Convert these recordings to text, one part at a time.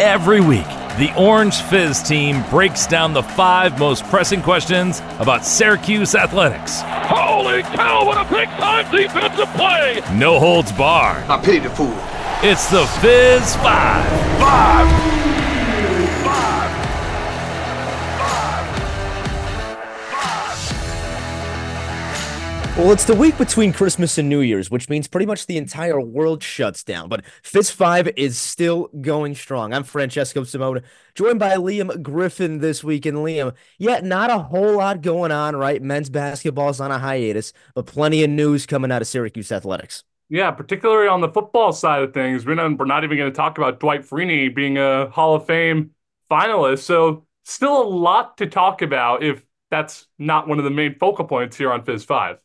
Every week, the Orange Fizz team breaks down the five most pressing questions about Syracuse athletics. Holy cow, what a big time defensive play! No holds barred. I pity the fool. It's the Fizz Five. Five! Well, it's the week between Christmas and New Year's, which means pretty much the entire world shuts down. But Fizz 5 is still going strong. I'm Francesco Simone, joined by Liam Griffin this week. And Liam, yet not a whole lot going on, right? Men's basketball's on a hiatus, but plenty of news coming out of Syracuse athletics. Yeah, particularly on the football side of things. We're not, we're not even going to talk about Dwight Freeney being a Hall of Fame finalist. So, still a lot to talk about if that's not one of the main focal points here on Fizz 5.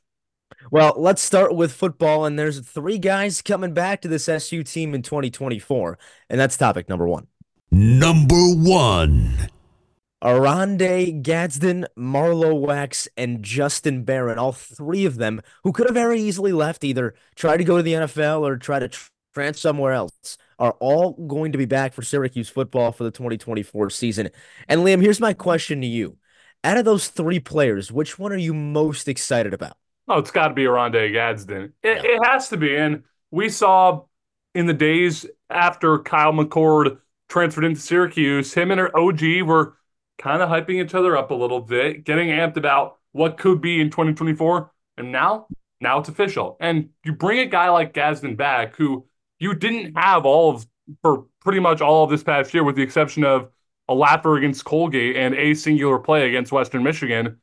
Well, let's start with football. And there's three guys coming back to this SU team in 2024. And that's topic number one. Number one. Oronde Gadsden, Marlowe Wax, and Justin Barron, all three of them who could have very easily left, either try to go to the NFL or try to transfer somewhere else, are all going to be back for Syracuse football for the 2024 season. And Liam, here's my question to you. Out of those three players, which one are you most excited about? Oh, it's got to be Oronde Gadsden. It, it has to be. And we saw in the days after Kyle McCord transferred into Syracuse, him and her OG were kind of hyping each other up a little bit, getting amped about what could be in 2024. And now, now it's official. And you bring a guy like Gadsden back who you didn't have all of for pretty much all of this past year, with the exception of a lapper against Colgate and a singular play against Western Michigan.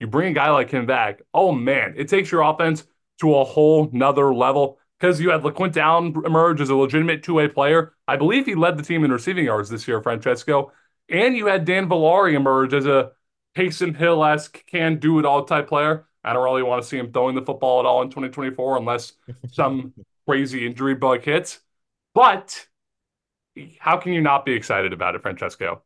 You bring a guy like him back. Oh man, it takes your offense to a whole nother level because you had LeQuint Allen emerge as a legitimate two-way player. I believe he led the team in receiving yards this year, Francesco. And you had Dan Villari emerge as a Taysom Hill-esque can do it all type player. I don't really want to see him throwing the football at all in 2024 unless some crazy injury bug hits. But how can you not be excited about it, Francesco?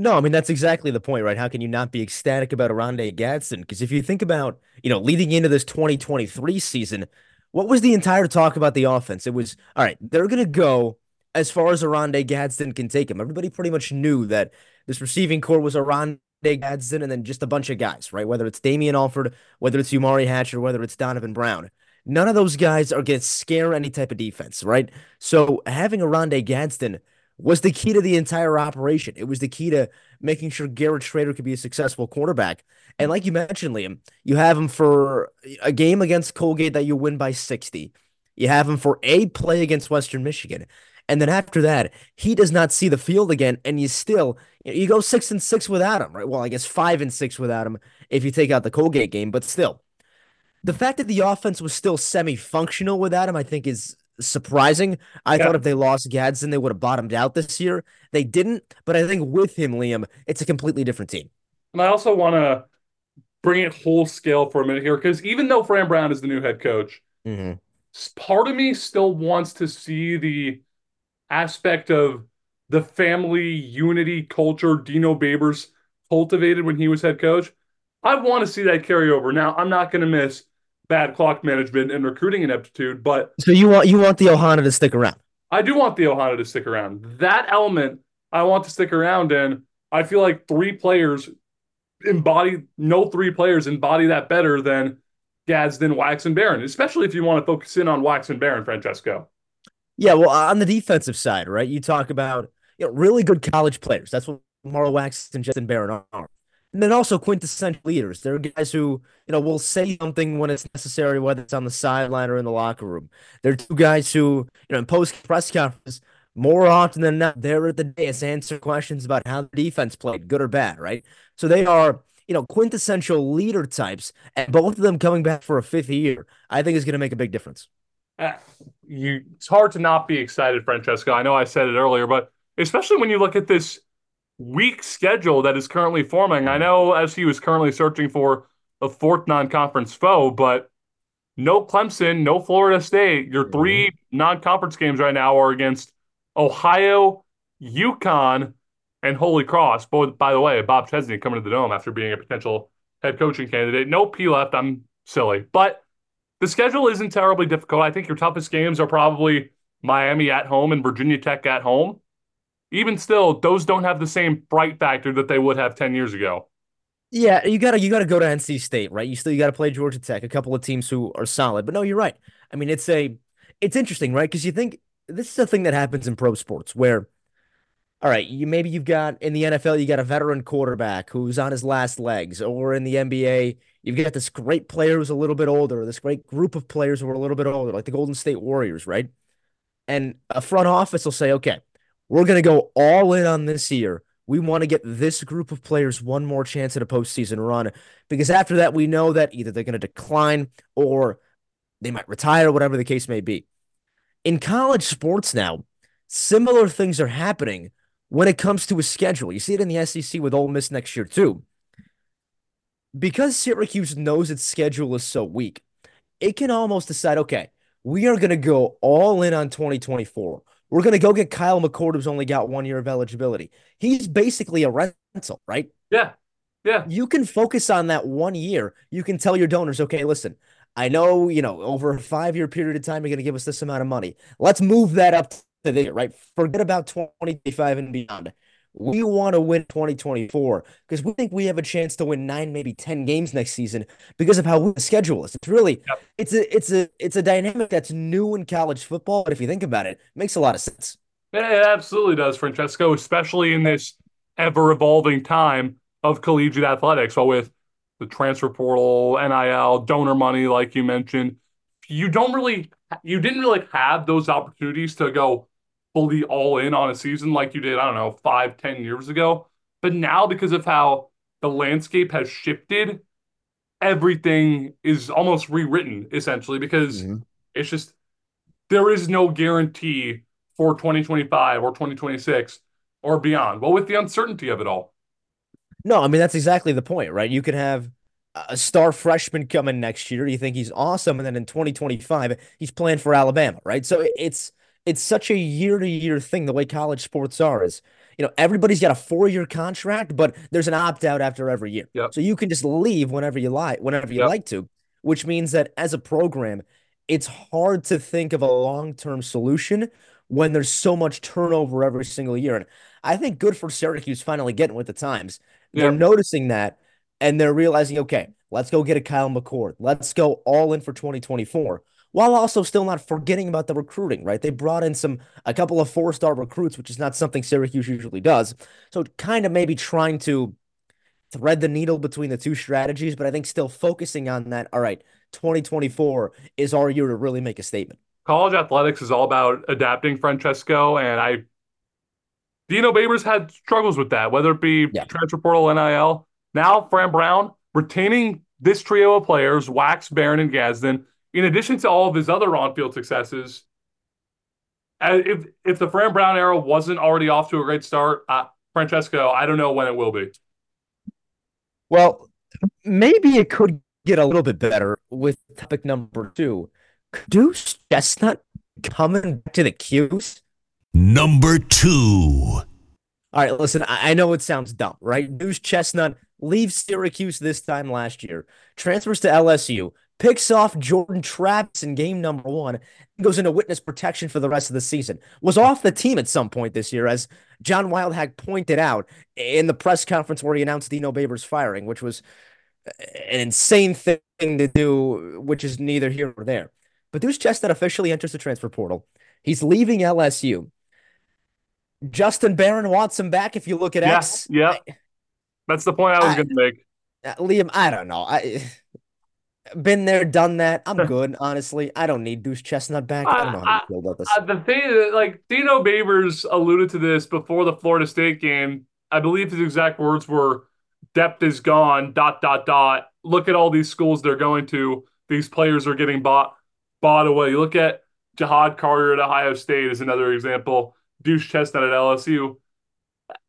No, I mean that's exactly the point, right? How can you not be ecstatic about Oronde Gadsden? Because if you think about, you know, leading into this 2023 season, what was the entire talk about the offense? It was all right, they're gonna go as far as Oronde Gadsden can take him. Everybody pretty much knew that this receiving core was Oronde Gadsden and then just a bunch of guys, right? Whether it's Damian Alford, whether it's Umari Hatcher, whether it's Donovan Brown. None of those guys are gonna scare any type of defense, right? So having Oronde Gadsden was the key to the entire operation. It was the key to making sure Garrett Shrader could be a successful quarterback. And like you mentioned, Liam, you have him for a game against Colgate that you win by 60. You have him for a play against Western Michigan. And then after that, he does not see the field again. And you still, you go six and six without him, right? Well, I guess five and six without him if you take out the Colgate game, but still. The fact that the offense was still semi functional without him, I think, is surprising. I yeah. thought if they lost Gadsden, they would have bottomed out this year. They didn't, but I think with him, Liam, it's a completely different team. And I also want to bring it whole scale for a minute here because even though Fran Brown is the new head coach, mm-hmm. part of me still wants to see the aspect of the family unity culture Dino Babers cultivated when he was head coach. I want to see that carry over. Now, I'm not going to miss bad clock management and recruiting ineptitude. But so you want you want the Ohana to stick around? I do want the Ohana to stick around. That element I want to stick around, and I feel like three players embody no three players embody that better than Gadsden, Wax, and Barron, especially if you want to focus in on Wax and Barron, Francesco. Yeah, well, on the defensive side, right? You talk about you know really good college players. That's what Marlowe Wax and Justin Barron are. And then also quintessential leaders. There are guys who, you know, will say something when it's necessary, whether it's on the sideline or in the locker room. There are two guys who, you know, in post press conference, more often than not, they're at the dais answer questions about how the defense played, good or bad, right? So they are, you know, quintessential leader types, and both of them coming back for a fifth year, I think is going to make a big difference. Uh, you, it's hard to not be excited, Francesco. I know I said it earlier, but especially when you look at this weak schedule that is currently forming. I know SU is currently searching for a fourth non-conference foe, but no Clemson, no Florida State. Your three mm-hmm. non-conference games right now are against Ohio, UConn, and Holy Cross. Both, by the way, Bob Chesney coming to the dome after being a potential head coaching candidate. No P left. I'm silly, but the schedule isn't terribly difficult. I think your toughest games are probably Miami at home and Virginia Tech at home. Even still, those don't have the same fright factor that they would have 10 years ago. Yeah, you gotta you gotta go to NC State, right? You still you gotta play Georgia Tech, a couple of teams who are solid. But no, you're right. I mean, it's a it's interesting, right? Because you think this is a thing that happens in pro sports where all right, you maybe you've got in the NFL, you got a veteran quarterback who's on his last legs, or in the NBA, you've got this great player who's a little bit older, this great group of players who are a little bit older, like the Golden State Warriors, right? And a front office will say, okay, we're going to go all in on this year. We want to get this group of players one more chance at a postseason run because after that, we know that either they're going to decline or they might retire, whatever the case may be. In college sports now, similar things are happening when it comes to a schedule. You see it in the SEC with Ole Miss next year, too. Because Syracuse knows its schedule is so weak, it can almost decide okay, we are going to go all in on 2024. We're going to go get Kyle McCord, who's only got one year of eligibility. He's basically a rental, right? Yeah. Yeah. You can focus on that one year. You can tell your donors, okay, listen, I know, you know, over a five year period of time, you're going to give us this amount of money. Let's move that up to there, right? Forget about 2025 and beyond. We want to win 2024 because we think we have a chance to win nine, maybe 10 games next season because of how the schedule is. It's really yep. it's a it's a it's a dynamic that's new in college football, but if you think about it, it makes a lot of sense. It absolutely does, Francesco, especially in this ever evolving time of collegiate athletics. Well, with the transfer portal, NIL, donor money, like you mentioned, you don't really you didn't really have those opportunities to go fully all in on a season like you did, I don't know, five, ten years ago. But now, because of how the landscape has shifted, everything is almost rewritten essentially because mm-hmm. it's just there is no guarantee for 2025 or 2026 or beyond. Well, with the uncertainty of it all. No, I mean, that's exactly the point, right? You could have a star freshman coming next year. You think he's awesome. And then in 2025, he's playing for Alabama, right? So it's it's such a year to year thing the way college sports are is you know everybody's got a four year contract but there's an opt out after every year yep. so you can just leave whenever you like whenever you yep. like to which means that as a program it's hard to think of a long term solution when there's so much turnover every single year and i think good for syracuse finally getting with the times yep. they're noticing that and they're realizing okay let's go get a kyle mccord let's go all in for 2024 while also still not forgetting about the recruiting, right? They brought in some a couple of four-star recruits, which is not something Syracuse usually does. So kind of maybe trying to thread the needle between the two strategies, but I think still focusing on that. All right, 2024 is our year to really make a statement. College athletics is all about adapting, Francesco, and I Dino Babers had struggles with that, whether it be yeah. transfer portal, NIL. Now, Fran Brown retaining this trio of players, Wax, Barron, and Gadsden, in addition to all of his other on-field successes, if if the Fran Brown era wasn't already off to a great start, uh, Francesco, I don't know when it will be. Well, maybe it could get a little bit better with topic number two. Duce Chestnut coming back to the Cuse. Number two. All right, listen, I know it sounds dumb, right? Duce Chestnut leaves Syracuse this time last year, transfers to LSU, picks off Jordan Travis in game number one, goes into witness protection for the rest of the season. Was off the team at some point this year, as John Wildhack pointed out in the press conference where he announced Dino Babers firing, which was an insane thing to do, which is neither here nor there. But Duce Chestnut officially enters the transfer portal. He's leaving LSU. Justin Barron wants him back. If you look at yes, X, yeah, that's the point I was going to make. Uh, Liam, I don't know. I been there, done that. I'm good, honestly. I don't need Duce Chestnut back. I don't know how to feel about this. Uh, the thing, that, like Dino Babers alluded to this before the Florida State game. I believe his exact words were, "Depth is gone." Dot dot dot. Look at all these schools they're going to. These players are getting bought bought away. You look at Ja'Had Carter at Ohio State is another example. Duce Chestnut at LSU.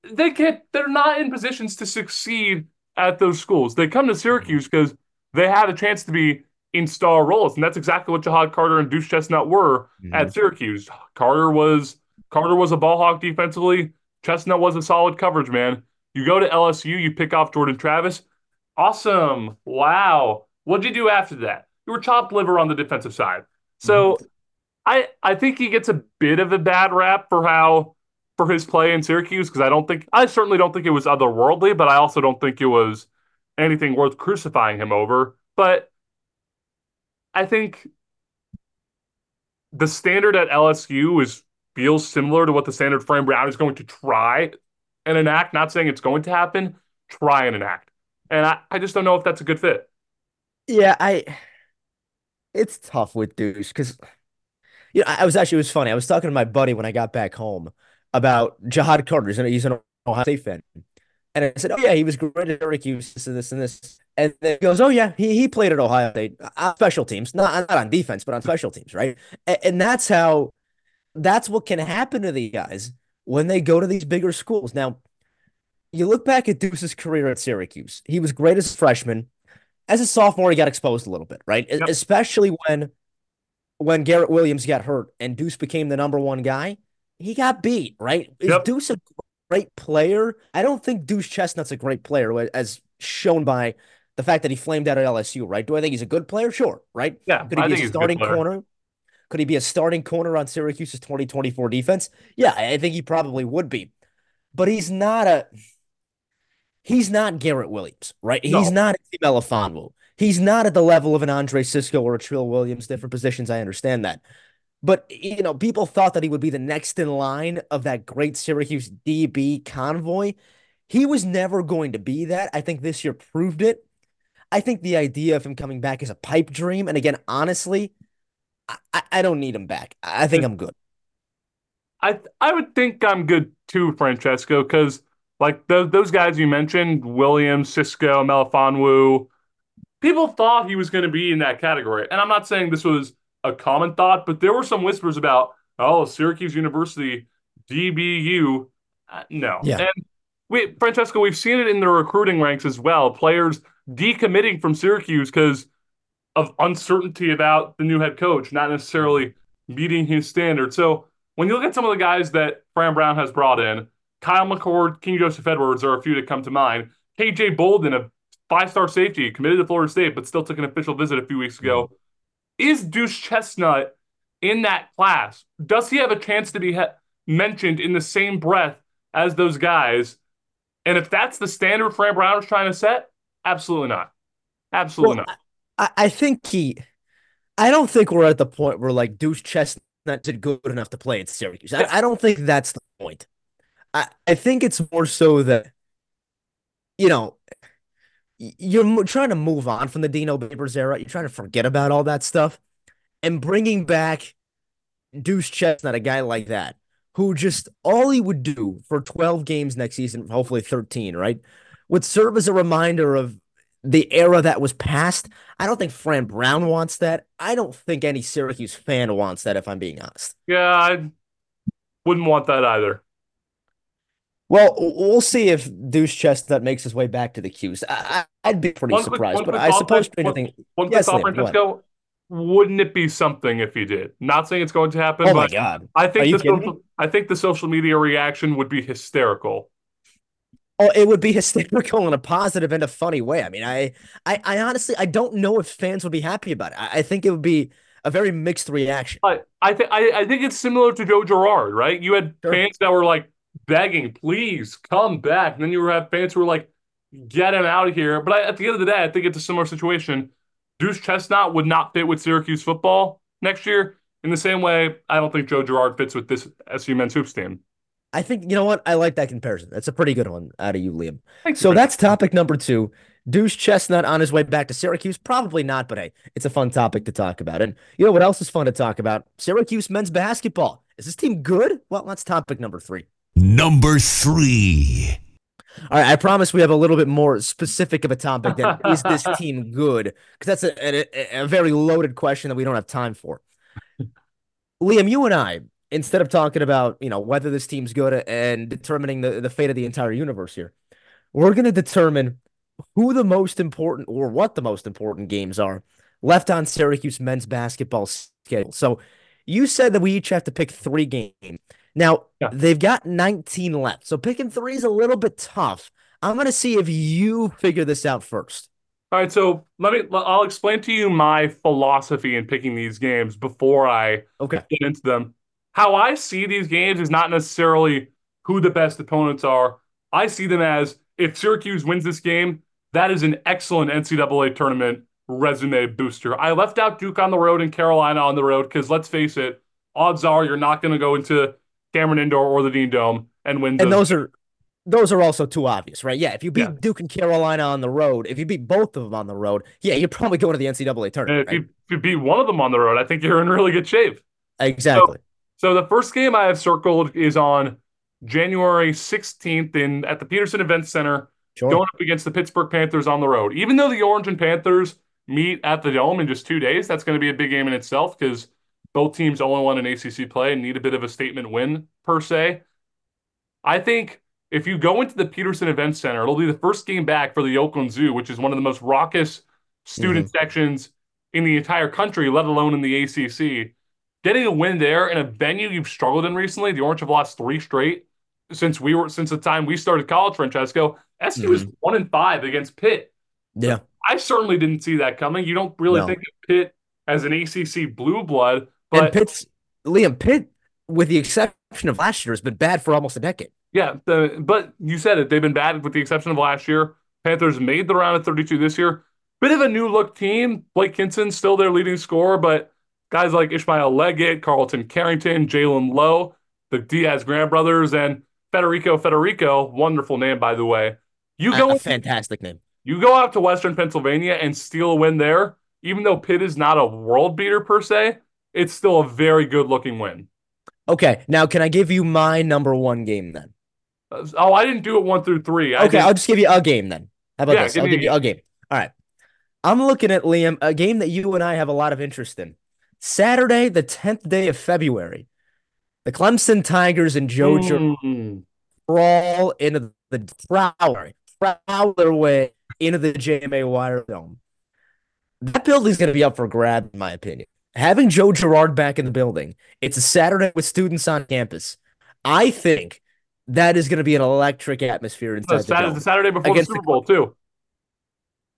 They can't. They're not in positions to succeed at those schools. They come to Syracuse because they had a chance to be in star roles, and that's exactly what Ja'Had Carter and Duce Chestnut were mm-hmm. at Syracuse. Carter was Carter was a ball hawk defensively. Chestnut was a solid coverage man. You go to LSU, you pick off Jordan Travis. Awesome. Wow. What'd you do after that? You were chopped liver on the defensive side. So mm-hmm. I I think he gets a bit of a bad rap for how for his play in Syracuse because I don't think I certainly don't think it was otherworldly, but I also don't think it was anything worth crucifying him over. But I think the standard at LSU is feels similar to what the standard Fran Brown is going to try and enact. Not saying it's going to happen, try and enact. And I, I just don't know if that's a good fit. Yeah, I it's tough with Duce because you know, I was actually it was funny. I was talking to my buddy when I got back home about Ja'Had Carter. He's an Ohio State fan. And I said, Oh yeah, he was great at Syracuse, this and this and this. And then he goes, Oh yeah, he he played at Ohio State uh, on special teams, not, not on defense, but on special teams, right? And, and that's how that's what can happen to these guys when they go to these bigger schools. Now, you look back at Duce's career at Syracuse. He was great as a freshman. As a sophomore, he got exposed a little bit, right? Yep. Especially when when Garrett Williams got hurt and Duce became the number one guy. He got beat, right? Is. Duce a great player? I don't think Duce Chestnut's a great player, as shown by the fact that he flamed out at LSU, right? Do I think he's a good player? Sure, right? Yeah, could he I be a starting corner? Could he be a starting corner on Syracuse's 2024 defense? Yeah, I think he probably would be. But he's not a he's not Garrett Williams, right? No. He's not a Melifonwu. He's not at the level of an Andre Cisco or a Trill Williams, different positions. I understand that. But, you know, people thought that he would be the next in line of that great Syracuse DB convoy. He was never going to be that. I think this year proved it. I think the idea of him coming back is a pipe dream. And again, honestly, I, I don't need him back. I think I'm good. I I would think I'm good too, Francesco, because like those those guys you mentioned, Williams, Cisco, Melifonwu, people thought he was going to be in that category. And I'm not saying this was a common thought, but there were some whispers about, oh, Syracuse University, DBU. Uh, no. Yeah. And we, Francesco, we've seen it in the recruiting ranks as well. Players decommitting from Syracuse because of uncertainty about the new head coach, not necessarily meeting his standard. So when you look at some of the guys that Fran Brown has brought in, Kyle McCord, King Joseph Edwards are a few that come to mind. KJ Bolden, a five star safety, committed to Florida State, but still took an official visit a few weeks ago. Is Duce Chestnut in that class? Does he have a chance to be he- mentioned in the same breath as those guys? And if that's the standard Fran Brown is trying to set, absolutely not. Absolutely well, not. I, I think he, I don't think we're at the point where like Duce Chestnut did good enough to play at Syracuse. I, I don't think that's the point. I, I think it's more so that, you know, you're trying to move on from the Dino Babers era. You're trying to forget about all that stuff and bringing back Duce Chestnut, a guy like that, who just all he would do for 12 games next season, hopefully 13, right, would serve as a reminder of the era that was past. I don't think Fran Brown wants that. I don't think any Syracuse fan wants that, if I'm being honest. Yeah, I wouldn't want that either. Well, we'll see if Duce Chestnut makes his way back to the Cuse. I, would be pretty one surprised, quick, but I suppose anything. One, one yes, Francesco. Wouldn't it be something if he did? Not saying it's going to happen. Oh my god! I think the social, I think the social media reaction would be hysterical. Oh, it would be hysterical in a positive and a funny way. I mean, I, I, I honestly, I don't know if fans would be happy about it. I, I think it would be a very mixed reaction. I, I think, I, I think it's similar to Joe Girard, right? You had sure. fans that were like begging, "Please come back," and then you have fans who were like, "Get him out of here." But I, at the end of the day, I think it's a similar situation. Duce Chestnut would not fit with Syracuse football next year. In the same way, I don't think Joe Girard fits with this SU men's hoops team. I think you know what I like that comparison. That's a pretty good one out of you, Liam. Thanks so that's topic number two. Duce Chestnut on his way back to Syracuse? Probably not, but hey, it's a fun topic to talk about. And you know what else is fun to talk about? Syracuse men's basketball. Is this team good? Well, that's topic number three. Number three. All right, I promise we have a little bit more specific of a topic than is this team good? Because that's a, a, a very loaded question that we don't have time for. Liam, you and I instead of talking about you know whether this team's good and determining the, the fate of the entire universe here we're going to determine who the most important or what the most important games are left on syracuse men's basketball schedule so you said that we each have to pick three games now yeah. they've got 19 left so picking three is a little bit tough i'm going to see if you figure this out first all right so let me i'll explain to you my philosophy in picking these games before i okay. get into them how I see these games is not necessarily who the best opponents are. I see them as if Syracuse wins this game, that is an excellent NCAA tournament resume booster. I left out Duke on the road and Carolina on the road because let's face it, odds are you're not going to go into Cameron Indoor or the Dean Dome and win. And those are those are also too obvious, right? Yeah, if you beat Yeah. Duke and Carolina on the road, if you beat both of them on the road, yeah, you're probably going to the NCAA tournament. if you, if you beat one of them on the road, I think you're in really good shape. Exactly. So the first game I have circled is on January 16th in at the Petersen Event Center, Sure. going up against the Pittsburgh Panthers on the road. Even though the Orange and Panthers meet at the Dome in just two days, that's going to be a big game in itself because both teams only won an ACC play and need a bit of a statement win per se. I think if you go into the Petersen Event Center, it'll be the first game back for the Oakland Zoo, which is one of the most raucous student mm-hmm. sections in the entire country, let alone in the ACC. Getting a win there in a venue you've struggled in recently, the Orange have lost three straight since we were since the time we started college. Francesco, SU is mm-hmm. one and five against Pitt. Yeah. I certainly didn't see that coming. You don't really No. think of Pitt as an ACC blue blood, and Pitt's Liam Pitt, with the exception of last year, has been bad for almost a decade. Yeah, the, but you said it. They've been bad with the exception of last year. Panthers made the round of 32 this year. Bit of a new look team. Blake Hinson still their leading scorer, but guys like Ishmael Leggett, Carlton Carrington, Jaland Lowe, the Diaz Graham Brothers, and Federico Federico, wonderful name by the way. You go a fantastic name. you go out to Western Pennsylvania and steal a win there, even though Pitt is not a world beater per se, it's still a very good looking win. Okay, now can I give you my number one game then? Uh, Oh, I didn't do it one through three. I Okay, did- I'll just give you a game then. How about Yeah, this? give I'll give you a game. All right. I'm looking at Liam, a game that you and I have a lot of interest in. Saturday, the 10th day of February. The Clemson Tigers and Jojo Mm. crawl into the prowl, prowl their way into the JMA Wire Dome. That building's going to be up for grabs, in my opinion. Having Joe Girard back in the building, it's a Saturday with students on campus. I think that is going to be an electric atmosphere inside The the Saturday, the Saturday before the Super the- Bowl too.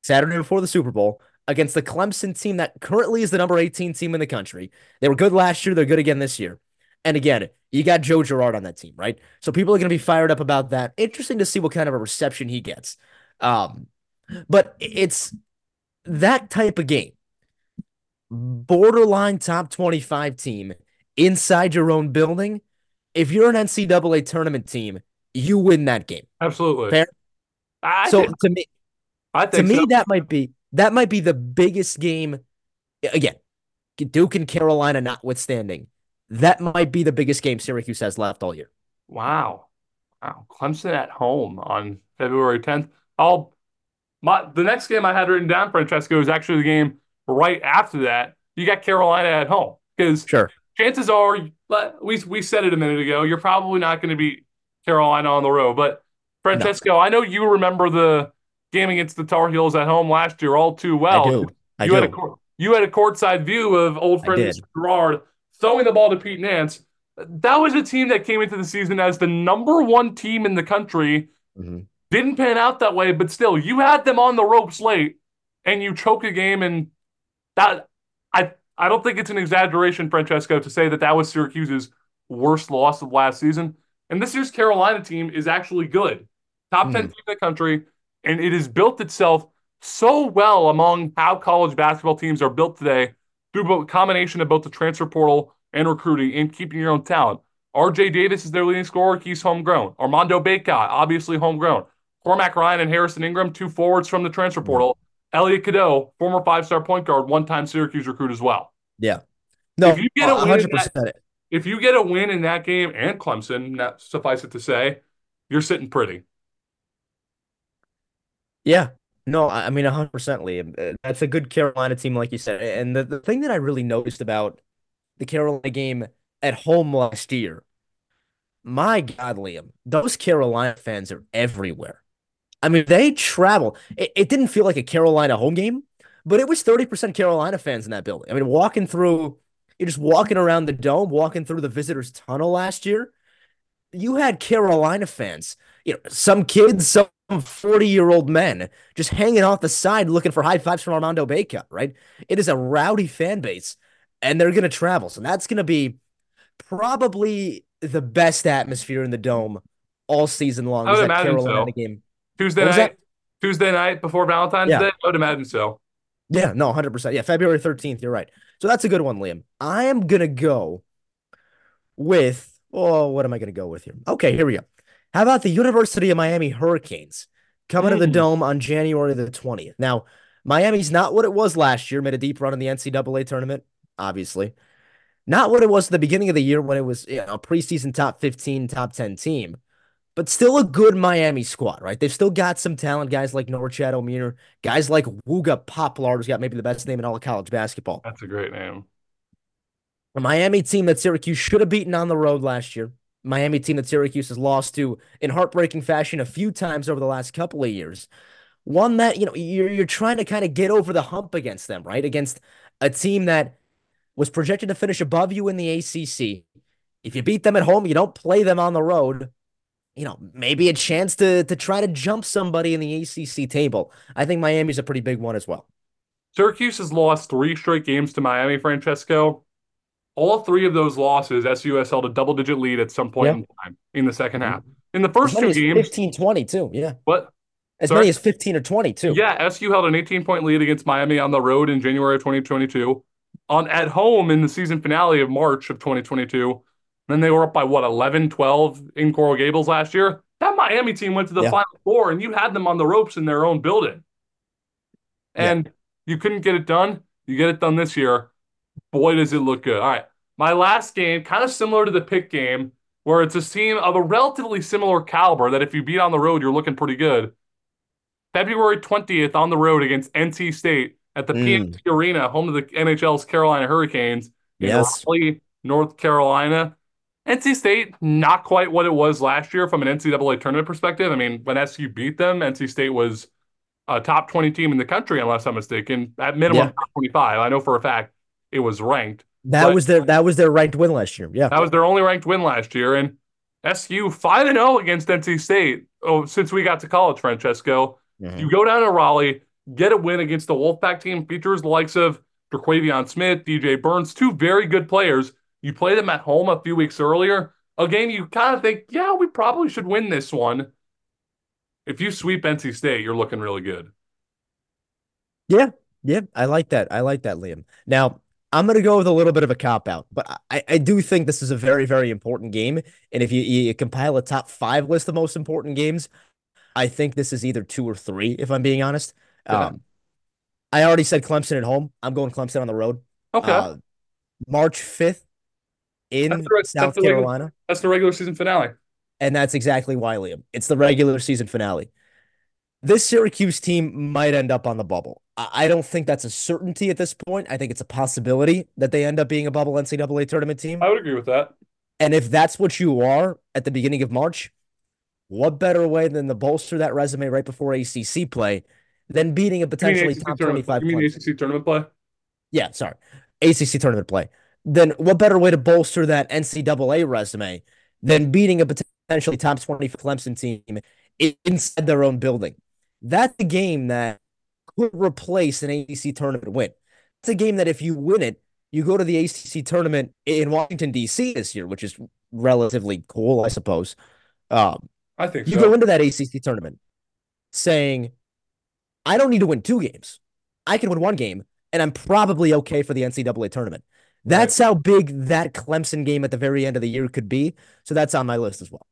Saturday before the Super Bowl against the Clemson team that currently is the number 18 team in the country. They were good last year. They're good again this year. And again, you got Joe Girard on that team, right? So people are going to be fired up about that. Interesting to see what kind of a reception he gets. Um, but it's that type of game. Borderline top 25 team inside your own building. If you're an NCAA tournament team, you win that game. Absolutely. Fair. So think, to me, I think to think me that might be that might be the biggest game again duke and carolina notwithstanding that might be the biggest game syracuse has left all year wow, wow. Clemson at home on February 10th. I'll my the next game I had written down, Francesco, is actually the game right after that. You got Carolina at home because sure chances are but we we said it a minute ago. You're probably not going to beat Carolina on the road, but Francesco, I know you remember the game against the Tar Heels at home last year all too well. i do i you do had a court, you had a courtside view of old friend Girard throwing the ball to Pete Nance. That was a team that came into the season as the number one team in the country. Mhm. Didn't pan out that way, but still, you had them on the ropes late, and you choke a game. And that I I don't think it's an exaggeration, Francesco, to say that that was Syracuse's worst loss of last season. And this year's Carolina team is actually good, top ten Mhm. team in the country, and it has built itself so well among how college basketball teams are built today through a combination of both the transfer portal and recruiting and keeping your own talent. RJ Davis is their leading scorer. He's homegrown. Armando Bacot, obviously homegrown. Cormac Ryan and Harrison Ingram, two forwards from the transfer portal. Elliot Cadeau, former five-star point guard, one-time Syracuse recruit as well. yeah. No If you get a win in 100% If you get a win in that game and Clemson, not suffice it to say, you're sitting pretty. yeah. No i mean 100% liam. Uh, that's a good carolina team like you said. And the, the thing that i really noticed about the carolina game at home last year my god liam those carolina fans are everywhere I mean, they travel. It, it didn't feel like a Carolina home game, but it was 30% Carolina fans in that building. I mean, walking through, you're just walking around the dome, walking through the visitors' tunnel last year. You had Carolina fans, you know, some kids, some 40 year old men just hanging off the side looking for high fives from Armando Bacot, right? It is a rowdy fan base, and they're going to travel. So that's going to be probably the best atmosphere in the dome all season long. I Was would that Carolina so. game? Tuesday night. Tuesday night before Valentine's Yeah. Day. I would imagine so. Yeah, no, 100%. Yeah, February 13th. You're right. So that's a good one, Liam. I am going to go with, oh, what am I going to go with here? Okay, here we go. How about the University of Miami Hurricanes coming to the Mm. Dome on January the 20th? Now, Miami's not what it was last year, made a deep run in the NCAA tournament, obviously. Not what it was at the beginning of the year when it was you know, a preseason top 15, top 10 team, but still a good Miami squad, right? They've still got some talent, guys like Norchad Omier, guys like Wooga Poplar, who's got maybe the best name in all of college basketball. That's a great name. A Miami team that Syracuse should have beaten on the road last year. Miami team that Syracuse has lost to in heartbreaking fashion a few times over the last couple of years. One that, you know, you're you're trying to kind of get over the hump against them, right? Against a team that was projected to finish above you in the ACC. If you beat them at home, you don't play them on the road. You know, maybe a chance to to try to jump somebody in the ACC table. I think Miami's a pretty big one as well. Syracuse has lost three straight games to Miami, Francesco. All three of those losses, SU has held a double digit lead at some point Yeah. in time in the second half. Mm-hmm. In the first two games, 15, 20 too. Yeah. what? As Sorry? many as 15 or 20 too. Yeah, SU held an 18 point lead against Miami on the road in January of 2022. On at home in the season finale of March of 2022. Then they were up by what 11, 12 in Coral Gables last year. That Miami team went to the Yeah. final four, and you had them on the ropes in their own building. Yeah. And you couldn't get it done. You get it done this year. Boy, does it look good. All right. My last game, kind of similar to the pick game, where it's a team of a relatively similar caliber that if you beat on the road, you're looking pretty good. February 20th on the road against NC State at the Mm. PNC Arena, home of the NHL's Carolina Hurricanes in Yes. Raleigh, North Carolina. NC State, not quite what it was last year from an NCAA tournament perspective. I mean, when SU beat them, NC State was a top 20 team in the country, unless I'm mistaken. At minimum, Yeah. top 25. I know for a fact it was ranked. That But- was their that was their ranked win last year. Yeah. That was their only ranked win last year. And SU 5 and 0 against NC State. Oh, since we got to college, Francesco. Mhm. You go down to Raleigh, get a win against the Wolfpack team, features the likes of Jaquavion Smith, DJ Burns, two very good players. You play them at home a few weeks earlier. A game you kind of think, yeah, we probably should win this one. If you sweep NC State, you're looking really good. Yeah, yeah, I like that. I like that, Liam. Now, I'm going to go with a little bit of a cop out, but I, I do think this is a very, very important game. And if you, you compile a top five list of most important games, I think this is either two or three, if I'm being honest. Yeah. Um, I already said Clemson at home. I'm going Clemson on the road. Okay. Uh, March 5th in South that's the regular- Carolina. That's the regular season finale. And that's exactly why, Liam. It's the regular season finale. This Syracuse team might end up on the bubble. I don't think that's a certainty at this point. I think it's a possibility that they end up being a bubble NCAA tournament team. I would agree with that. And if that's what you are at the beginning of March, what better way than to bolster that resume right before ACC play than beating a potentially top tournament- 25 You mean ACC tournament play? Yeah, sorry. ACC tournament play. Then what better way to bolster that NCAA resume than beating a potentially top 20 Clemson team inside their own building? That's a game that could replace an ACC tournament win. It's a game that if you win it, you go to the ACC tournament in Washington, D.C. this year, which is relatively cool, I suppose. Um, I think you so. go into that ACC tournament saying, I don't need to win two games. I can win one game, and I'm probably okay for the NCAA tournament. That's how big that Clemson game at the very end of the year could be. So that's on my list as well.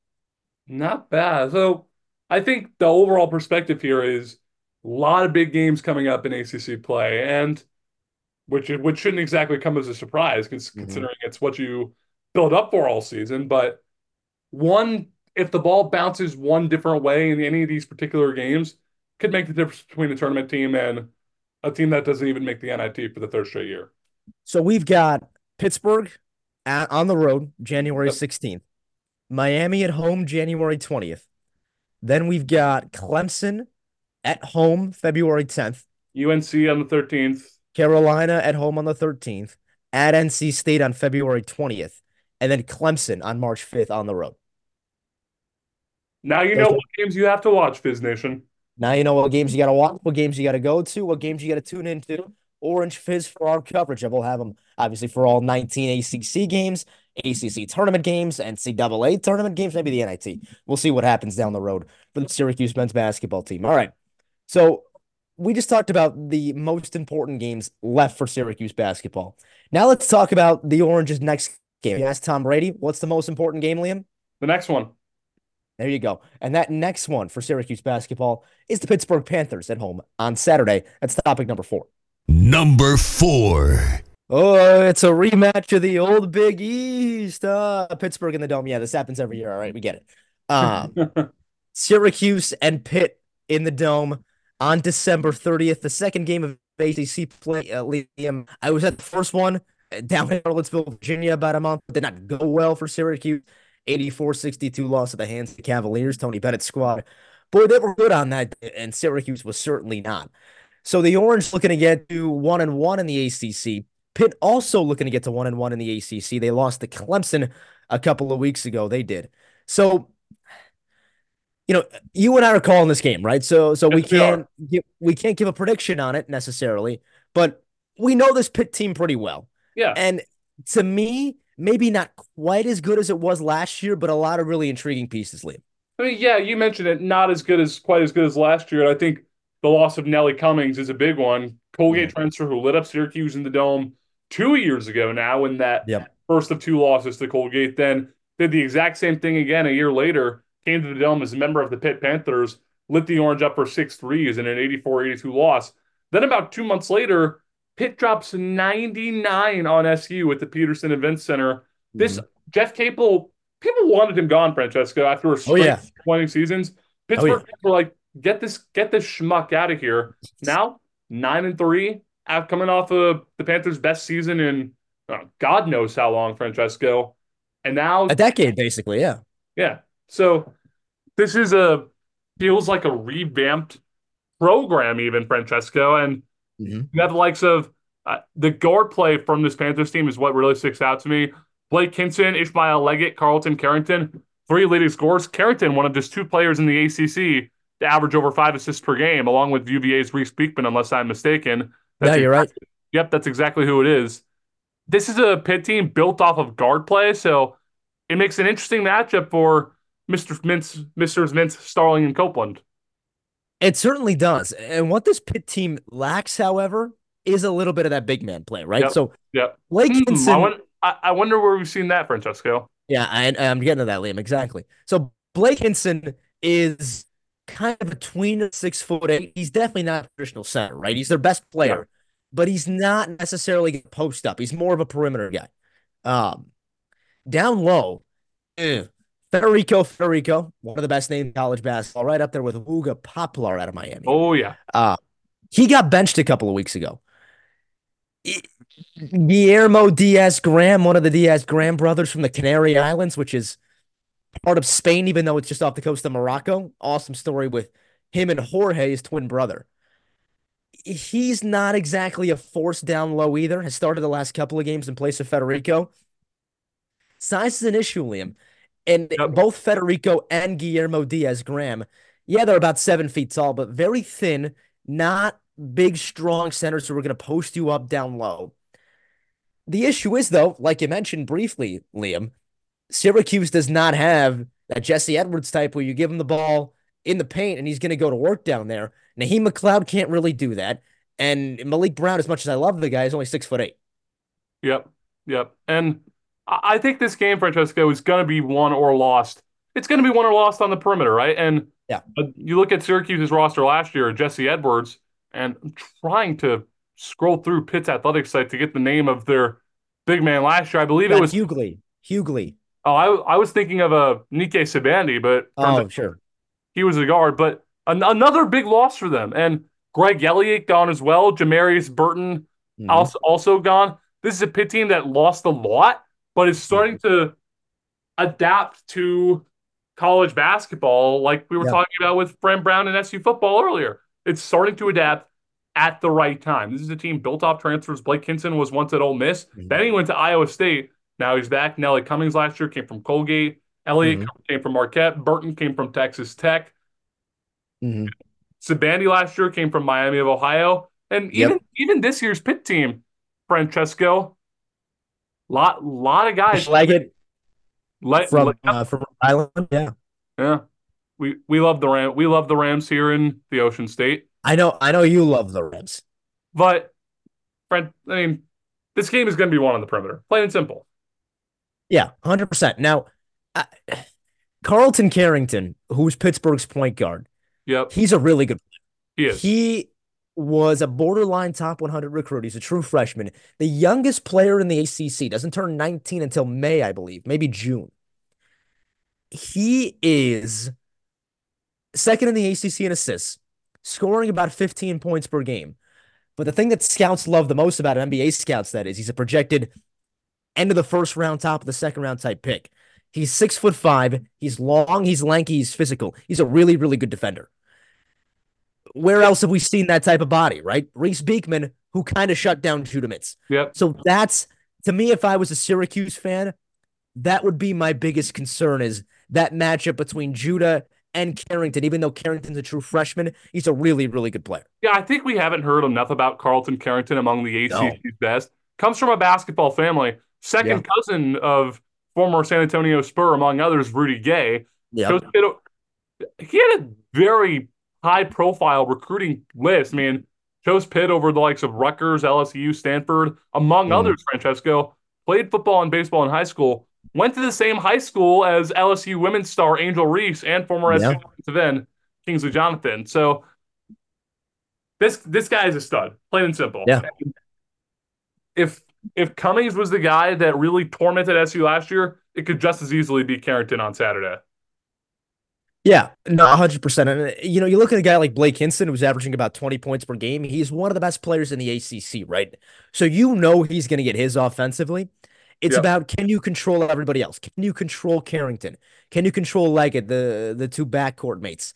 Not bad. So I think the overall perspective here is a lot of big games coming up in ACC play, and which which shouldn't exactly come as a surprise, Mhm. considering it's what you build up for all season. But one, if the ball bounces one different way in any of these particular games, could make the difference between a tournament team and a team that doesn't even make the NIT for the third straight year. So we've got Pittsburgh at, on the road, January 16th, Miami at home, January 20th. Then we've got Clemson at home, February 10th, UNC on the 13th. Carolina at home on the 13th, at NC State on February 20th, and then Clemson on March 5th on the road. Now you know what games you have to watch, Fizz Nation. Now you know what games you got to watch, what games you got to go to, what games you got to tune into. Orange Fizz for our coverage. And we'll have them obviously for all 19 ACC games ACC tournament games, NCAA tournament games, maybe the NIT. We'll see what happens down the road for the Syracuse men's basketball team. All right. So we just talked about the most important games left for Syracuse basketball. Now let's talk about the Orange's next game. You asked Tom Brady, what's the most important game, Liam? The next one. There you go. And that next one for Syracuse basketball is the Pittsburgh Panthers at home on Saturday. That's topic number four. Number four. Oh, it's a rematch of the old Big East. Uh, Pittsburgh in the Dome. Yeah, this happens every year. All right, we get it. Um, Syracuse and Pitt in the Dome on December 30th, the second game of ACC play. Uh, Liam, I was at the first one uh, down in Charlottesville, Virginia, about a month. Did not go well for Syracuse. 84 62 loss at the hands of the Cavaliers, Tony Bennett's squad. Boy, they were good on that, and Syracuse was certainly not. So the Orange looking to get to one and one in the ACC. Pitt also looking to get to one and one in the ACC. They lost to Clemson a couple of weeks ago. They did. So, you know, you and I are calling this game, right? So, so we Yes, we can't give, we can't give a prediction on it necessarily, but we know this Pitt team pretty well. Yeah. And to me, maybe not quite as good as it was last year, but a lot of really intriguing pieces, Liam. I mean, yeah, you mentioned it, not as good as quite as good as last year. And I think the loss of Nelly Cummings is a big one. Colgate transfer who lit up Syracuse in the dome two years ago now in that Yep. first of two losses to Colgate. Then did the exact same thing again a year later, came to the dome as a member of the Pitt Panthers, lit the Orange up for six threes in an 84-82 loss. Then about two months later, Pitt drops 99 on SU at the Petersen Event Center. This mm-hmm. Jeff Capel, people wanted him gone, Francesco, after a straight Oh, yeah. 20 seasons. Oh, Pittsburgh were like, get this, get this schmuck out of here. Now, nine and three, out coming off of the Panthers' best season in uh, God knows how long, Francesco. And now A decade, basically. Yeah. yeah. So this is a feels like a revamped program, even Francesco, and Mhm. you have the likes of uh, the guard play from this Panthers team is what really sticks out to me. Blake Hinson, Ishmael Leggett, Carlton Carrington, three leading scores. Carrington, one of just two players in the ACC to average over five assists per game, along with UVA's Reece Beekman, unless I'm mistaken. Yeah, you're right. Yep, that's exactly who it is. This is a Pitt team built off of guard play, so it makes an interesting matchup for Mr. Mintz, Mr. Mintz, Starling, and Copeland. It certainly does. And what this Pitt team lacks, however, is a little bit of that big man play, right? Yep. So Yep. Blake Hmm, Hinson, I, won- I, I wonder where we've seen that, Francesco. yeah, I, I'm getting to that, Liam. Exactly. So Blake Hinson is kind of between a six foot eight. He's definitely not a traditional center, right? He's their best player, but he's not necessarily post up. He's more of a perimeter guy. Um, down low, eh, Federico Federico, one of the best named college basketball, right up there with Wooga Poplar out of Miami. Oh, yeah. Uh, he got benched a couple of weeks ago. Guillermo Diaz Graham, one of the Diaz Graham brothers from the Canary Islands, which is part of Spain, even though it's just off the coast of Morocco. Awesome story with him and Jorge, his twin brother. He's not exactly a force down low either. Has started the last couple of games in place of Federico. Size is an issue, Liam. And Yep. both Federico and Guillermo Diaz Graham, yeah, they're about seven feet tall, but very thin, not big, strong centers who are going to post you up down low. The issue is, though, like you mentioned briefly, Liam, Syracuse does not have that Jesse Edwards type where you give him the ball in the paint and he's going to go to work down there. Naheem McLeod can't really do that. And Maliq Brown, as much as I love the guy, is only six foot eight. Yep. Yep. And I think this game, Francesco, is going to be won or lost. It's going to be won or lost on the perimeter, right? And Yeah. uh, you look at Syracuse's roster last year, Jesse Edwards, and I'm trying to scroll through Pitt's athletic site to get the name of their big man last year. I believe it was. Hugley. Hugley. Oh, I, I was thinking of a Nike Sibande, but Oh, out sure. he was a guard. But an- another big loss for them. And Greg Elliott gone as well. Jamarius Burton Mhm. also also gone. This is a Pitt team that lost a lot, but is starting to adapt to college basketball, like we were Yeah. talking about with Fran Brown and SU football earlier. It's starting to adapt at the right time. This is a team built off transfers. Blake Hinson was once at Ole Miss. Mhm. Then he went to Iowa State. Now he's back. Nelly Cummings last year came from Colgate. Elliott came from Marquette. Burton came from Texas Tech. Sibande last year came from Miami of Ohio. And Yep. even even this year's Pitt team, Francesco, Lot lot of guys Leggett Let, from let- uh, from Island. Yeah, yeah. We we love the Ram we love the Rams here in the Ocean State. I know. I know you love the Rams. But Brent, I mean, this game is going to be won on the perimeter. Plain and simple. Yeah, hundred percent. Now, uh, Carlton Carrington, who's Pittsburgh's point guard, Yep, he's a really good. he is. He was a borderline top 100 recruit. He's a true freshman, the youngest player in the ACC. Doesn't turn 19 until May, I believe, maybe June. He is second in the ACC in assists, scoring about 15 points per game. But the thing that scouts love the most about NBA scouts, that is, he's a projected end of the first round, top of the second round type pick. He's six foot five. He's long. He's lanky. He's physical. He's a really, really good defender. Where else have we seen that type of body, right? Reece Beekman, who kind of shut down Judah Mintz. Yep. So that's to me, if I was a Syracuse fan, that would be my biggest concern is that matchup between Judah and Carrington. Even though Carrington's a true freshman, he's a really, really good player. Yeah, I think we haven't heard enough about Carlton Carrington among the No. Best. Comes from a basketball family. Second cousin of former San Antonio Spur, among others, Rudy Gay. Yeah. Chose Pitt- he had a very high profile recruiting list. I mean, chose Pitt over the likes of Rutgers, LSU, Stanford, among Mhm. others, Francesco. Played football and baseball in high school. Went to the same high school as LSU women's star Angel Reese and former Yeah. SU end Kingsley Jonathan. So this this guy is a stud, plain and simple. Yeah. If if Cummings was the guy that really tormented SU last year, it could just as easily be Carrington on Saturday. Yeah, no, hundred percent. And uh, you know, you look at a guy like Blake Hinson, who's averaging about twenty points per game. He's one of the best players in the ACC, right? So you know he's going to get his offensively. It's Yeah. about can you control everybody else? Can you control Carrington? Can you control Leggett, the the two backcourt mates?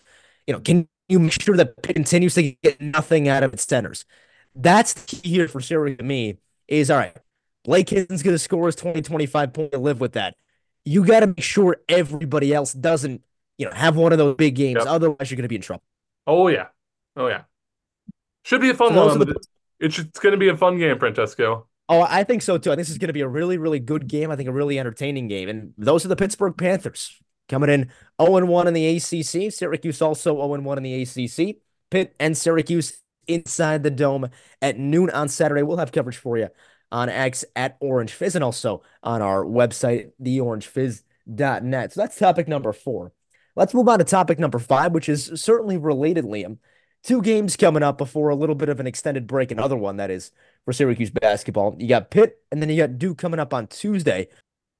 You know, can you make sure that Pitt continues to get nothing out of its centers? That's the key here for Syracuse to me. Is all right. Blake Hinson's going to score his 20, 25 point. Live with that. You got to make sure everybody else doesn't you know, have one of those big games. Yep. Otherwise, you're going to be in trouble. Oh yeah, oh yeah. Should be a fun So one. the- It's it's going to be a fun game, Francesco. Oh, I think so too. I think this is going to be a really, really good game. I think a really entertaining game. And those are the Pittsburgh Panthers coming in 0 1 in the ACC. Syracuse also 0 1 in the ACC. Pitt and Syracuse inside the dome at noon on Saturday. We'll have coverage for you on X at Orange Fizz and also on our website, theorangefizz.net. So that's topic number four. Let's move on to topic number five, which is certainly related, Liam. Um, two games coming up before a little bit of an extended break. Another one that is for Syracuse basketball. You got Pitt, and then you got Duke coming up on Tuesday.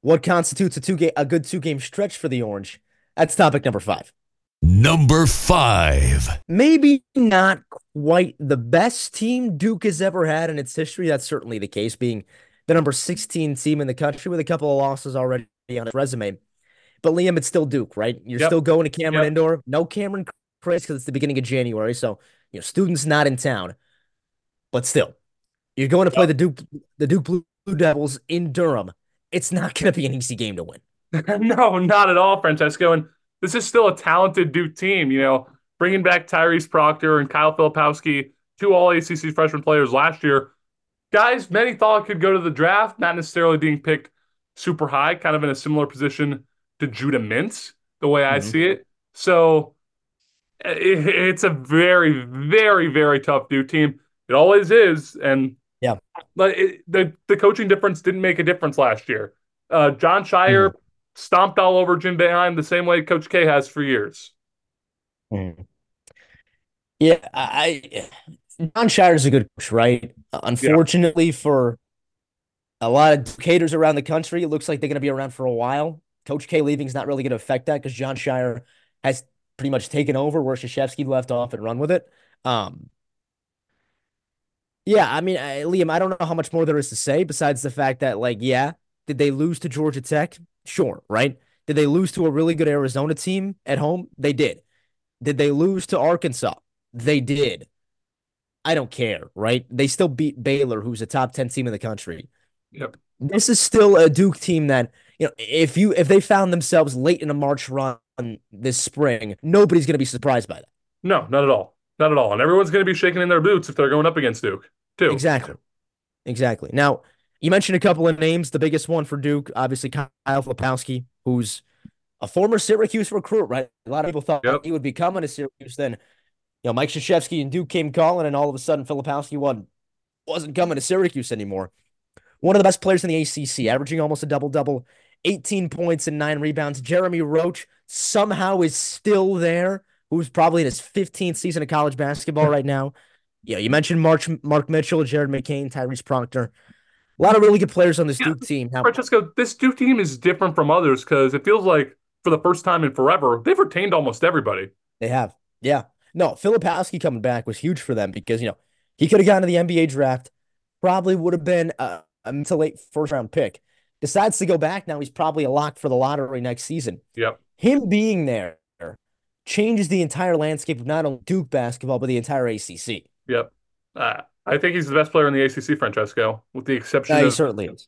What constitutes a two game a good two game stretch for the Orange? That's topic number five. Number five. Maybe not quite the best team Duke has ever had in its history. That's certainly the case, being the number 16 team in the country with a couple of losses already on its resume. But Liam, it's still Duke, right? You're Yep. still going to Cameron Yep. Indoor. No Cameron Crazies because it's the beginning of January. So, you know, students not in town. But still, you're going to play the Duke the Duke Blue Devils in Durham. It's not going to be an easy game to win. no, not at all, Francesco. And this is still a talented Duke team. You know, bringing back Tyrese Proctor and Kyle Filipowski, two All ACC freshman players last year. Guys, many thought could go to the draft, not necessarily being picked super high, kind of in a similar position to Judah Mintz, the way I Mhm. see it. So it, it's a very, very, very tough Duke team. It always is, and Yeah. but it, the the coaching difference didn't make a difference last year. Uh, Jon Scheyer stomped all over Jim Boeheim the same way Coach K has for years. Yeah, I, Jon Scheyer's a good coach, right? Unfortunately for a lot of Ducators around the country, it looks like they're going to be around for a while. Coach K leaving is not really going to affect that because Jon Scheyer has pretty much taken over where Krzyzewski left off and run with it. Um, yeah, I mean, I, Liam, I don't know how much more there is to say besides the fact that, like, yeah, did they lose to Georgia Tech? Sure, right? Did they lose to a really good Arizona team at home? They did. Did they lose to Arkansas? They did. I don't care, right? They still beat Baylor, who's a top 10 team in the country. Yep. This is still a Duke team that, you know, if you if they found themselves late in a March run this spring, nobody's going to be surprised by that. No, not at all. Not at all. And everyone's going to be shaking in their boots if they're going up against Duke, too. Exactly. Exactly. Now, you mentioned a couple of names. The biggest one for Duke, obviously Kyle Filipowski, who's a former Syracuse recruit, right? A lot of people thought Yep. he would be coming to Syracuse. Then, you know, Mike Krzyzewski and Duke came calling, and all of a sudden, Filipowski wasn't, wasn't coming to Syracuse anymore. One of the best players in the ACC, averaging almost a double double, 18 points and nine rebounds. Jeremy Roach somehow is still there, who's probably in his 15th season of college basketball right now. Yeah, you mentioned Mark, Mark Mitchell, Jared McCain, Tyrese Proctor. A lot of really good players on this Yeah, Duke team. Now, Francesco, this Duke team is different from others because it feels like for the first time in forever, they've retained almost everybody. They have. Yeah. No, Filipowski coming back was huge for them because, you know, he could have gone to the NBA draft, probably would have been a, a mid to late first round pick. Decides to go back. Now he's probably a lock for the lottery next season. Yep. Him being there changes the entire landscape of not only Duke basketball, but the entire ACC. Yep. Uh, I think he's the best player in the ACC, Francesco, with the exception Uh, he of certainly is.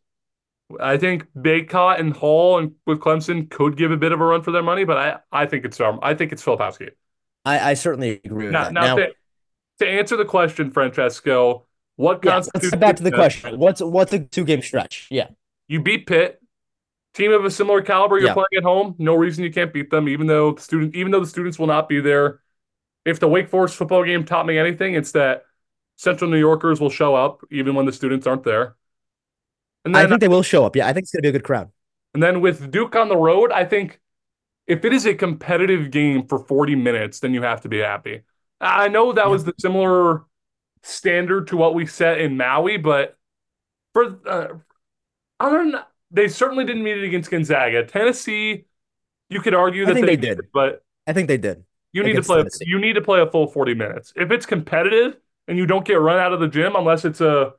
I think Baycott and Hall and with Clemson could give a bit of a run for their money, but I, I think it's um, I think it's Filipowski. I, I certainly agree with Now, that. now, Now, to, to answer the question, Francesco, what yeah, constitutes get back to the question. What's what's a two game stretch? Yeah. You beat Pitt, team of a similar caliber. You're Yeah. playing at home. No reason you can't beat them, even though the student, even though the students will not be there. If the Wake Forest football game taught me anything, it's that Central New Yorkers will show up even when the students aren't there. And I think they will show up. Yeah, I think it's gonna be a good crowd. and then with Duke on the road, I think if it is a competitive game for 40 minutes, then you have to be happy. I know that was the similar standard to what we set in Maui, but for uh, I don't know, they certainly didn't meet it against Gonzaga. Tennessee, you could argue I that think they, they did. but I think they did. you need to play. Tennessee. You need to play a full 40 minutes. If it's competitive and you don't get run out of the gym, unless it's a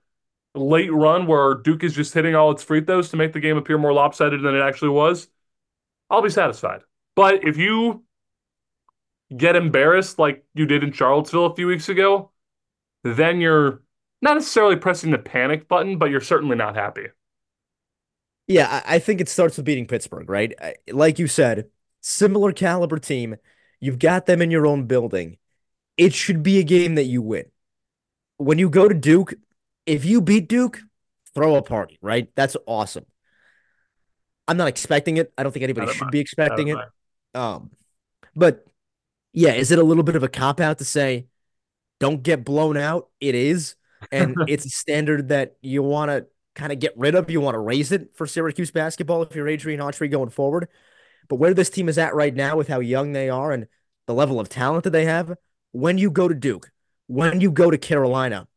late run where Duke is just hitting all its free throws to make the game appear more lopsided than it actually was, I'll be satisfied. But if you get embarrassed like you did in Charlottesville a few weeks ago, then you're not necessarily pressing the panic button, but you're certainly not happy. Yeah, I, think it starts with beating Pittsburgh, right? Like you said, similar caliber team. You've got them in your own building. It should be a game that you win. When you go to Duke, if you beat Duke, throw a party, right? That's awesome. I'm not expecting it. I don't think anybody should I. be expecting it. Neither Um, but yeah, is it a little bit of a cop out to say don't get blown out? It is, and it's a standard that you want to kind of get rid of. You want to raise it for Syracuse basketball if you're Adrian Autry going forward. But where this team is at right now, with how young they are and the level of talent that they have, when you go to Duke, when you go to Carolina,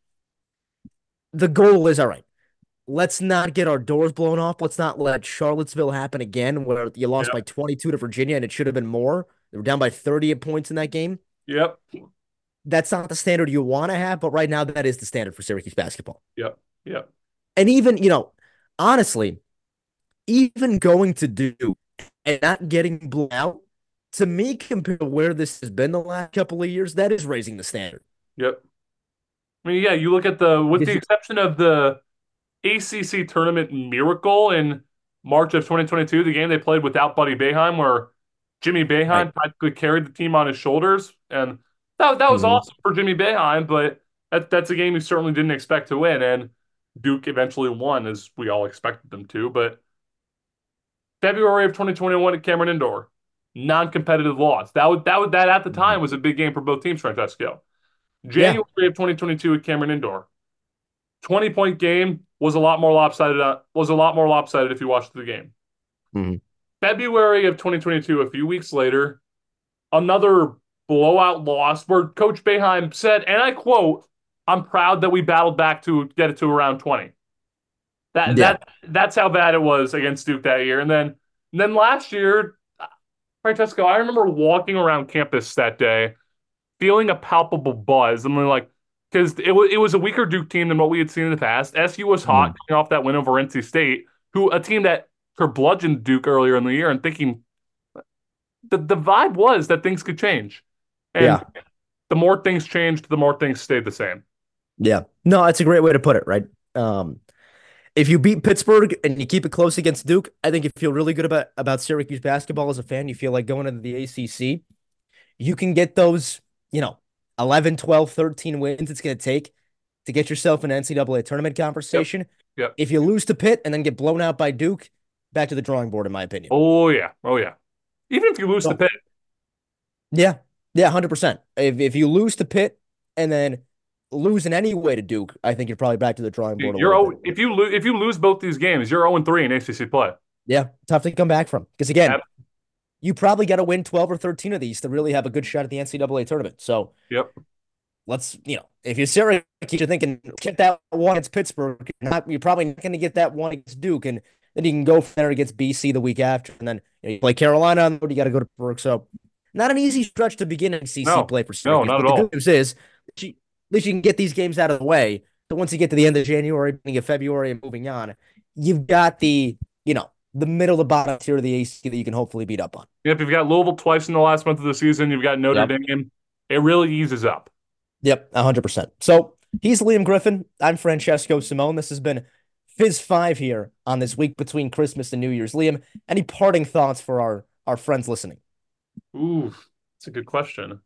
the goal is all right. Let's not get our doors blown off. Let's not let Charlottesville happen again, where you lost Yeah. by 22 to Virginia and it should have been more. They were down by 30 points in that game. Yep. That's not the standard you want to have, but right now that is the standard for Syracuse basketball. Yep. Yep. And even, you know, honestly, even going to do and not getting blown out, to me, compared to where this has been the last couple of years, that is raising the standard. Yep. I mean, yeah, you look at the, with the exception of the ACC tournament miracle in March of 2022, the game they played without Buddy Boeheim, where Jimmy Boeheim Right. practically carried the team on his shoulders, and that that was Mhm. awesome for Jimmy Boeheim. But that that's a game you certainly didn't expect to win, and Duke eventually won, as we all expected them to. But February of 2021 at Cameron Indoor, non-competitive loss. That would that would that at the time was a big game for both teams, Francesco. January of 2022 at Cameron Indoor. 20 point game was a lot more lopsided uh, was a lot more lopsided if you watched the game. Mhm. February of 2022, a few weeks later, another blowout loss where Coach Boeheim said, and I quote, I'm proud that we battled back to get it to around 20. That Yeah. that that's how bad it was against Duke that year. And then and then last year, Francesco, I remember walking around campus that day, feeling a palpable buzz. I'm like, because it was it was a weaker Duke team than what we had seen in the past. SU was hot coming off that win over NC State, who a team that bludgeoned Duke earlier in the year, and thinking the the vibe was that things could change. And Yeah. the more things changed, the more things stayed the same. Yeah. No, that's a great way to put it, right? Um, if you beat Pittsburgh and you keep it close against Duke, I think you feel really good about, about Syracuse basketball as a fan. You feel like going into the ACC, you can get those, you know, 11, 12, 13 wins it's going to take to get yourself an NCAA tournament conversation. Yep. If you lose to Pitt and then get blown out by Duke, back to the drawing board, in my opinion. Oh yeah, oh yeah. Even if you lose No. to Pitt, Yeah, yeah, hundred percent. If if you lose to Pitt and then lose in any way to Duke, I think you're probably back to the drawing board. you're little oh, bit. if you lose if you lose both these games, you're 0 3 in ACC play. Yeah, tough to come back from. Because again, Yep. You probably got to win 12 or 13 of these to really have a good shot at the NCAA tournament. So Yep. let's, you know, if you're Syracuse, you're thinking, get that one against Pittsburgh. Not, you're probably not going to get that one against Duke. And then you can go from there against BC the week after. And then you, know, you play Carolina on the road, you got to go to Pittsburgh. So not an easy stretch to begin ACC No. play for Syracuse. No, not but at the all. good news is, at least you can get these games out of the way. So once you get to the end of January, beginning of February, and moving on, you've got the, you know, the middle to bottom tier of the ACC that you can hopefully beat up on. Yep, you've got Louisville twice in the last month of the season. You've got Notre Yep. Dame. It really eases up. Yep, 100%. So he's Liam Griffin. I'm Francesco Simone. This has been Fizz 5 here on this week between Christmas and New Year's. Liam, any parting thoughts for our, our friends listening? Ooh, that's a good question.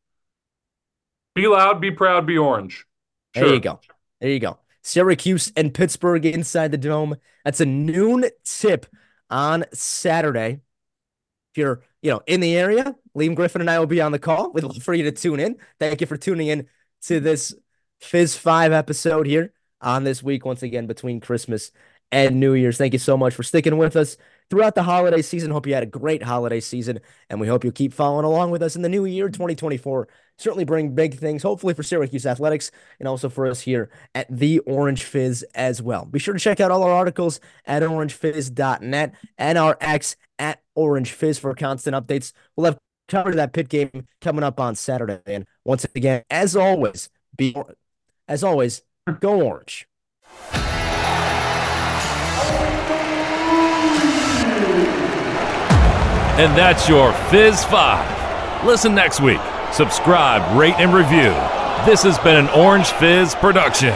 Be loud, be proud, be orange. There you go. There you go. Syracuse and Pittsburgh inside the dome. That's a noon tip on Saturday. If you're, you know, in the area, Liam Griffin and I will be on the call. We'd love for you to tune in. Thank you for tuning in to this Fizz 5 episode here on this week, once again, between Christmas and New Year's. Thank you so much for sticking with us throughout the holiday season. Hope you had a great holiday season, and we hope you'll keep following along with us in the new year, 2024. Certainly bring big things, hopefully for Syracuse athletics and also for us here at the Orange Fizz as well. Be sure to check out all our articles at orangefizz.net and our X at Orange Fizz for constant updates. We'll have covered that Pitt game coming up on Saturday. And once again, as always, be as always, go orange. And that's your Fizz 5. Listen next week. Subscribe, rate, and review. This has been an Orange Fizz production.